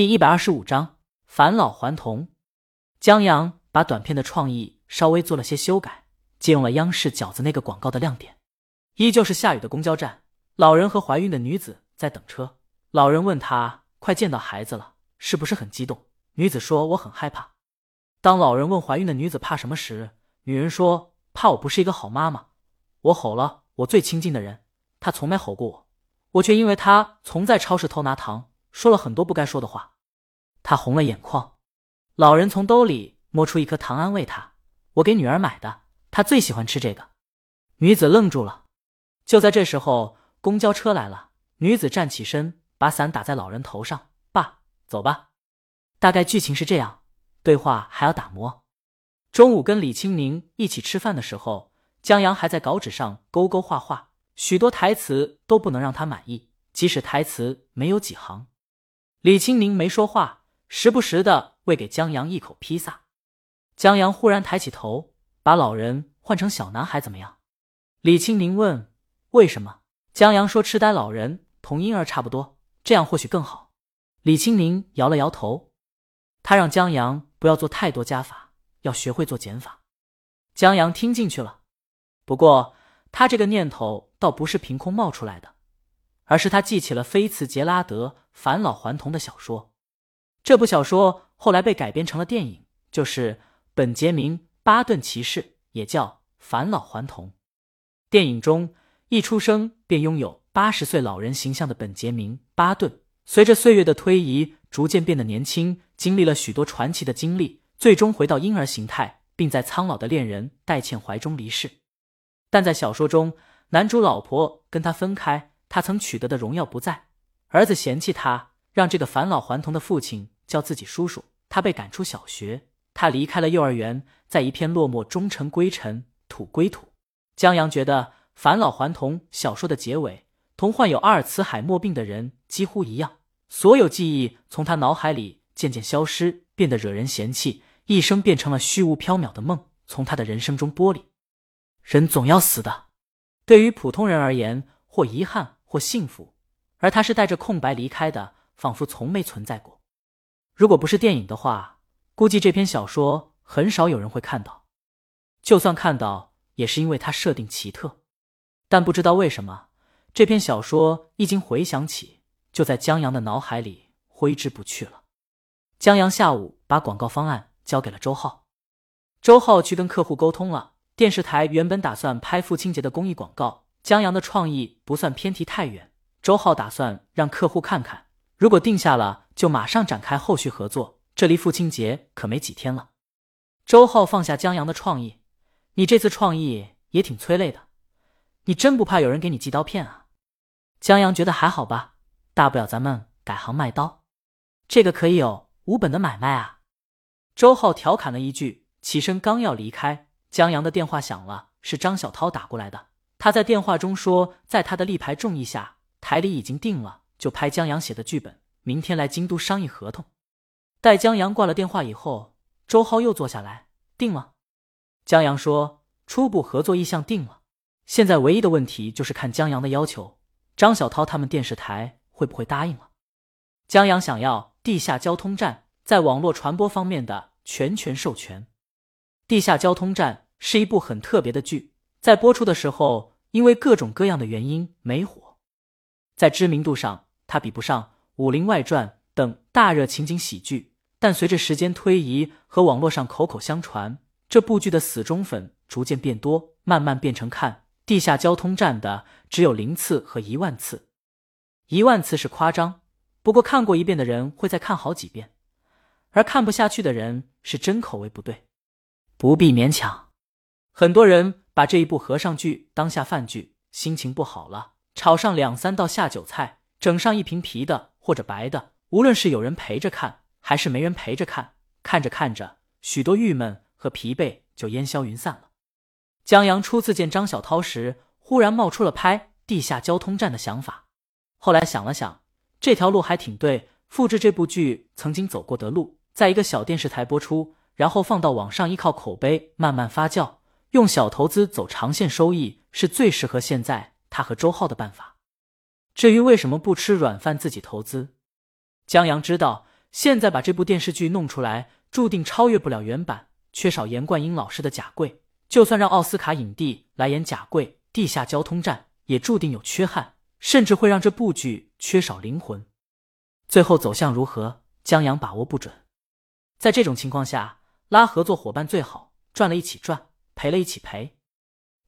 第一百二十五章返老还童。江阳把短片的创意稍微做了些修改，借用了央视饺子那个广告的亮点，依旧是下雨的公交站，老人和怀孕的女子在等车。老人问他：“快见到孩子了，是不是很激动？”女子说：“我很害怕。”当老人问怀孕的女子怕什么时，女人说：“怕我不是一个好妈妈。我吼了我最亲近的人，他从没吼过我，我却因为他从在超市偷拿糖。”说了很多不该说的话，他红了眼眶。老人从兜里摸出一颗糖，安慰他：“我给女儿买的，她最喜欢吃这个。”女子愣住了。就在这时候，公交车来了。女子站起身，把伞打在老人头上：“爸，走吧。”大概剧情是这样，对话还要打磨。中午跟李青宁一起吃饭的时候，江阳还在稿纸上勾勾画画，许多台词都不能让他满意，即使台词没有几行。李青宁没说话，时不时的喂给江阳一口披萨。江阳忽然抬起头，把老人换成小男孩怎么样？李青宁问：“为什么？”江阳说：“痴呆老人同婴儿差不多，这样或许更好。”李青宁摇了摇头，他让江阳不要做太多加法，要学会做减法。江阳听进去了，不过他这个念头倒不是凭空冒出来的。而是他记起了菲茨杰拉德返老还童的小说，这部小说后来被改编成了电影，就是《本杰明·巴顿骑士》，也叫《返老还童》。电影中一出生便拥有八十岁老人形象的本杰明·巴顿，随着岁月的推移，逐渐变得年轻，经历了许多传奇的经历，最终回到婴儿形态，并在苍老的恋人戴茜怀中离世。但在小说中，男主老婆跟他分开。他曾取得的荣耀不在，儿子嫌弃他，让这个返老还童的父亲叫自己叔叔。他被赶出小学，他离开了幼儿园，在一片落寞中尘归尘，土归土。江阳觉得《返老还童》小说的结尾，同患有阿尔茨海默病的人几乎一样，所有记忆从他脑海里渐渐消失，变得惹人嫌弃，一生变成了虚无缥缈的梦，从他的人生中剥离。人总要死的，对于普通人而言，或遗憾。或幸福，而他是带着空白离开的，仿佛从没存在过。如果不是电影的话，估计这篇小说很少有人会看到。就算看到，也是因为它设定奇特。但不知道为什么，这篇小说一经回想起，就在江阳的脑海里挥之不去了。江阳下午把广告方案交给了周浩，周浩去跟客户沟通了。电视台原本打算拍父亲节的公益广告。江阳的创意不算偏题太远，周浩打算让客户看看，如果定下了，就马上展开后续合作。这离父亲节可没几天了。周浩放下江阳的创意，你这次创意也挺催泪的，你真不怕有人给你寄刀片啊？江阳觉得还好吧，大不了咱们改行卖刀，这个可以有无本的买卖啊。周浩调侃了一句，起身刚要离开，江阳的电话响了，是张小涛打过来的。他在电话中说，在他的力排众议下，台里已经定了，就拍江阳写的剧本，明天来京都商议合同。待江阳挂了电话以后，周浩又坐下来，定了。江阳说，初步合作意向定了，现在唯一的问题就是看江阳的要求，张小涛他们电视台会不会答应了。江阳想要地下交通站在网络传播方面的全权授权。地下交通站是一部很特别的剧。在播出的时候，因为各种各样的原因没火，在知名度上，它比不上《武林外传》等大热情景喜剧。但随着时间推移和网络上口口相传，这部剧的死忠粉逐渐变多，慢慢变成看《地下交通站》的只有零次和一万次。一万次是夸张，不过看过一遍的人会再看好几遍，而看不下去的人是真口味不对，不必勉强。很多人把这一部和尚剧当下饭剧，心情不好了，炒上两三道下酒菜，整上一瓶啤的或者白的。无论是有人陪着看，还是没人陪着看，看着看着，许多郁闷和疲惫就烟消云散了。江阳初次见张小涛时，忽然冒出了拍地下交通站的想法。后来想了想，这条路还挺对，复制这部剧曾经走过的路，在一个小电视台播出，然后放到网上，依靠口碑慢慢发酵。用小投资走长线收益是最适合现在他和周浩的办法。至于为什么不吃软饭自己投资，江阳知道现在把这部电视剧弄出来，注定超越不了原版。缺少严冠英老师的贾贵，就算让奥斯卡影帝来演贾贵，地下交通站也注定有缺憾，甚至会让这部剧缺少灵魂。最后走向如何，江阳把握不准。在这种情况下，拉合作伙伴最好，赚了一起赚，赔了一起赔。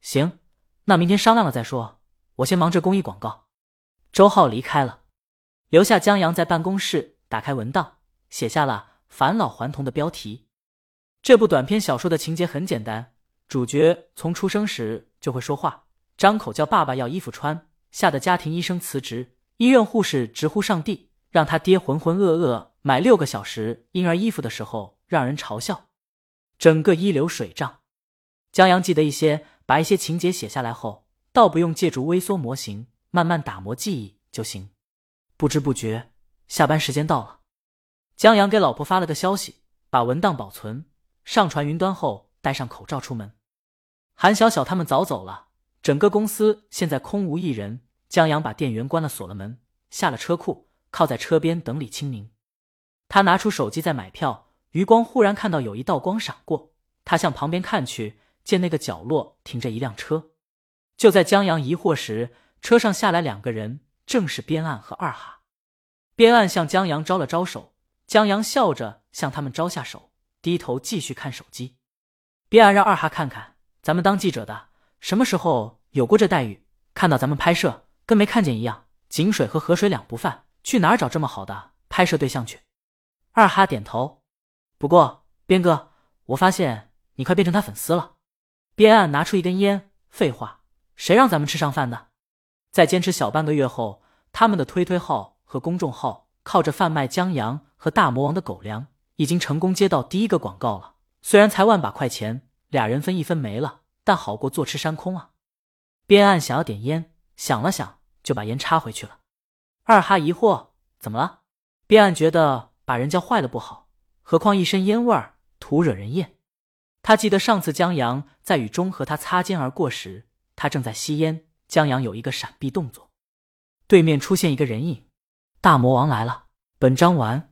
行，那明天商量了再说。我先忙着公益广告。周浩离开了，留下江阳在办公室打开文档，写下了“返老还童”的标题。这部短篇小说的情节很简单，主角从出生时就会说话，张口叫爸爸要衣服穿，吓得家庭医生辞职，医院护士直呼上帝，让他爹浑浑噩噩买六个小时婴儿衣服的时候让人嘲笑，整个一流水账。江阳记得一些，把一些情节写下来后，倒不用借助微缩模型。慢慢打磨记忆就行。不知不觉，下班时间到了。江阳给老婆发了个消息，把文档保存、上传云端后，戴上口罩出门。韩小小他们早走了，整个公司现在空无一人。江阳把电源关了，锁了门，下了车库，靠在车边等李清明。他拿出手机在买票，余光忽然看到有一道光闪过，他向旁边看去，见那个角落停着一辆车。就在江阳疑惑时，车上下来两个人，正是边岸和二哈。边岸向江阳招了招手，江阳笑着向他们招下手，低头继续看手机。边岸让二哈看看，咱们当记者的什么时候有过这待遇？看到咱们拍摄跟没看见一样。井水和河水两不犯，去哪儿找这么好的拍摄对象去？二哈点头。不过边哥，我发现你快变成他粉丝了。边岸拿出一根烟，废话，谁让咱们吃上饭的？在坚持小半个月后，他们的推推号和公众号靠着贩卖江阳和大魔王的狗粮，已经成功接到第一个广告了。虽然才万把块钱，俩人分一分没了，但好过坐吃山空啊。边岸想要点烟，想了想就把烟插回去了。二哈疑惑：怎么了？边岸觉得把人叫坏了不好，何况一身烟味儿，徒惹人厌。他记得上次江阳在雨中和他擦肩而过时，他正在吸烟。江阳有一个闪避动作，对面出现一个人影，大魔王来了。本章完。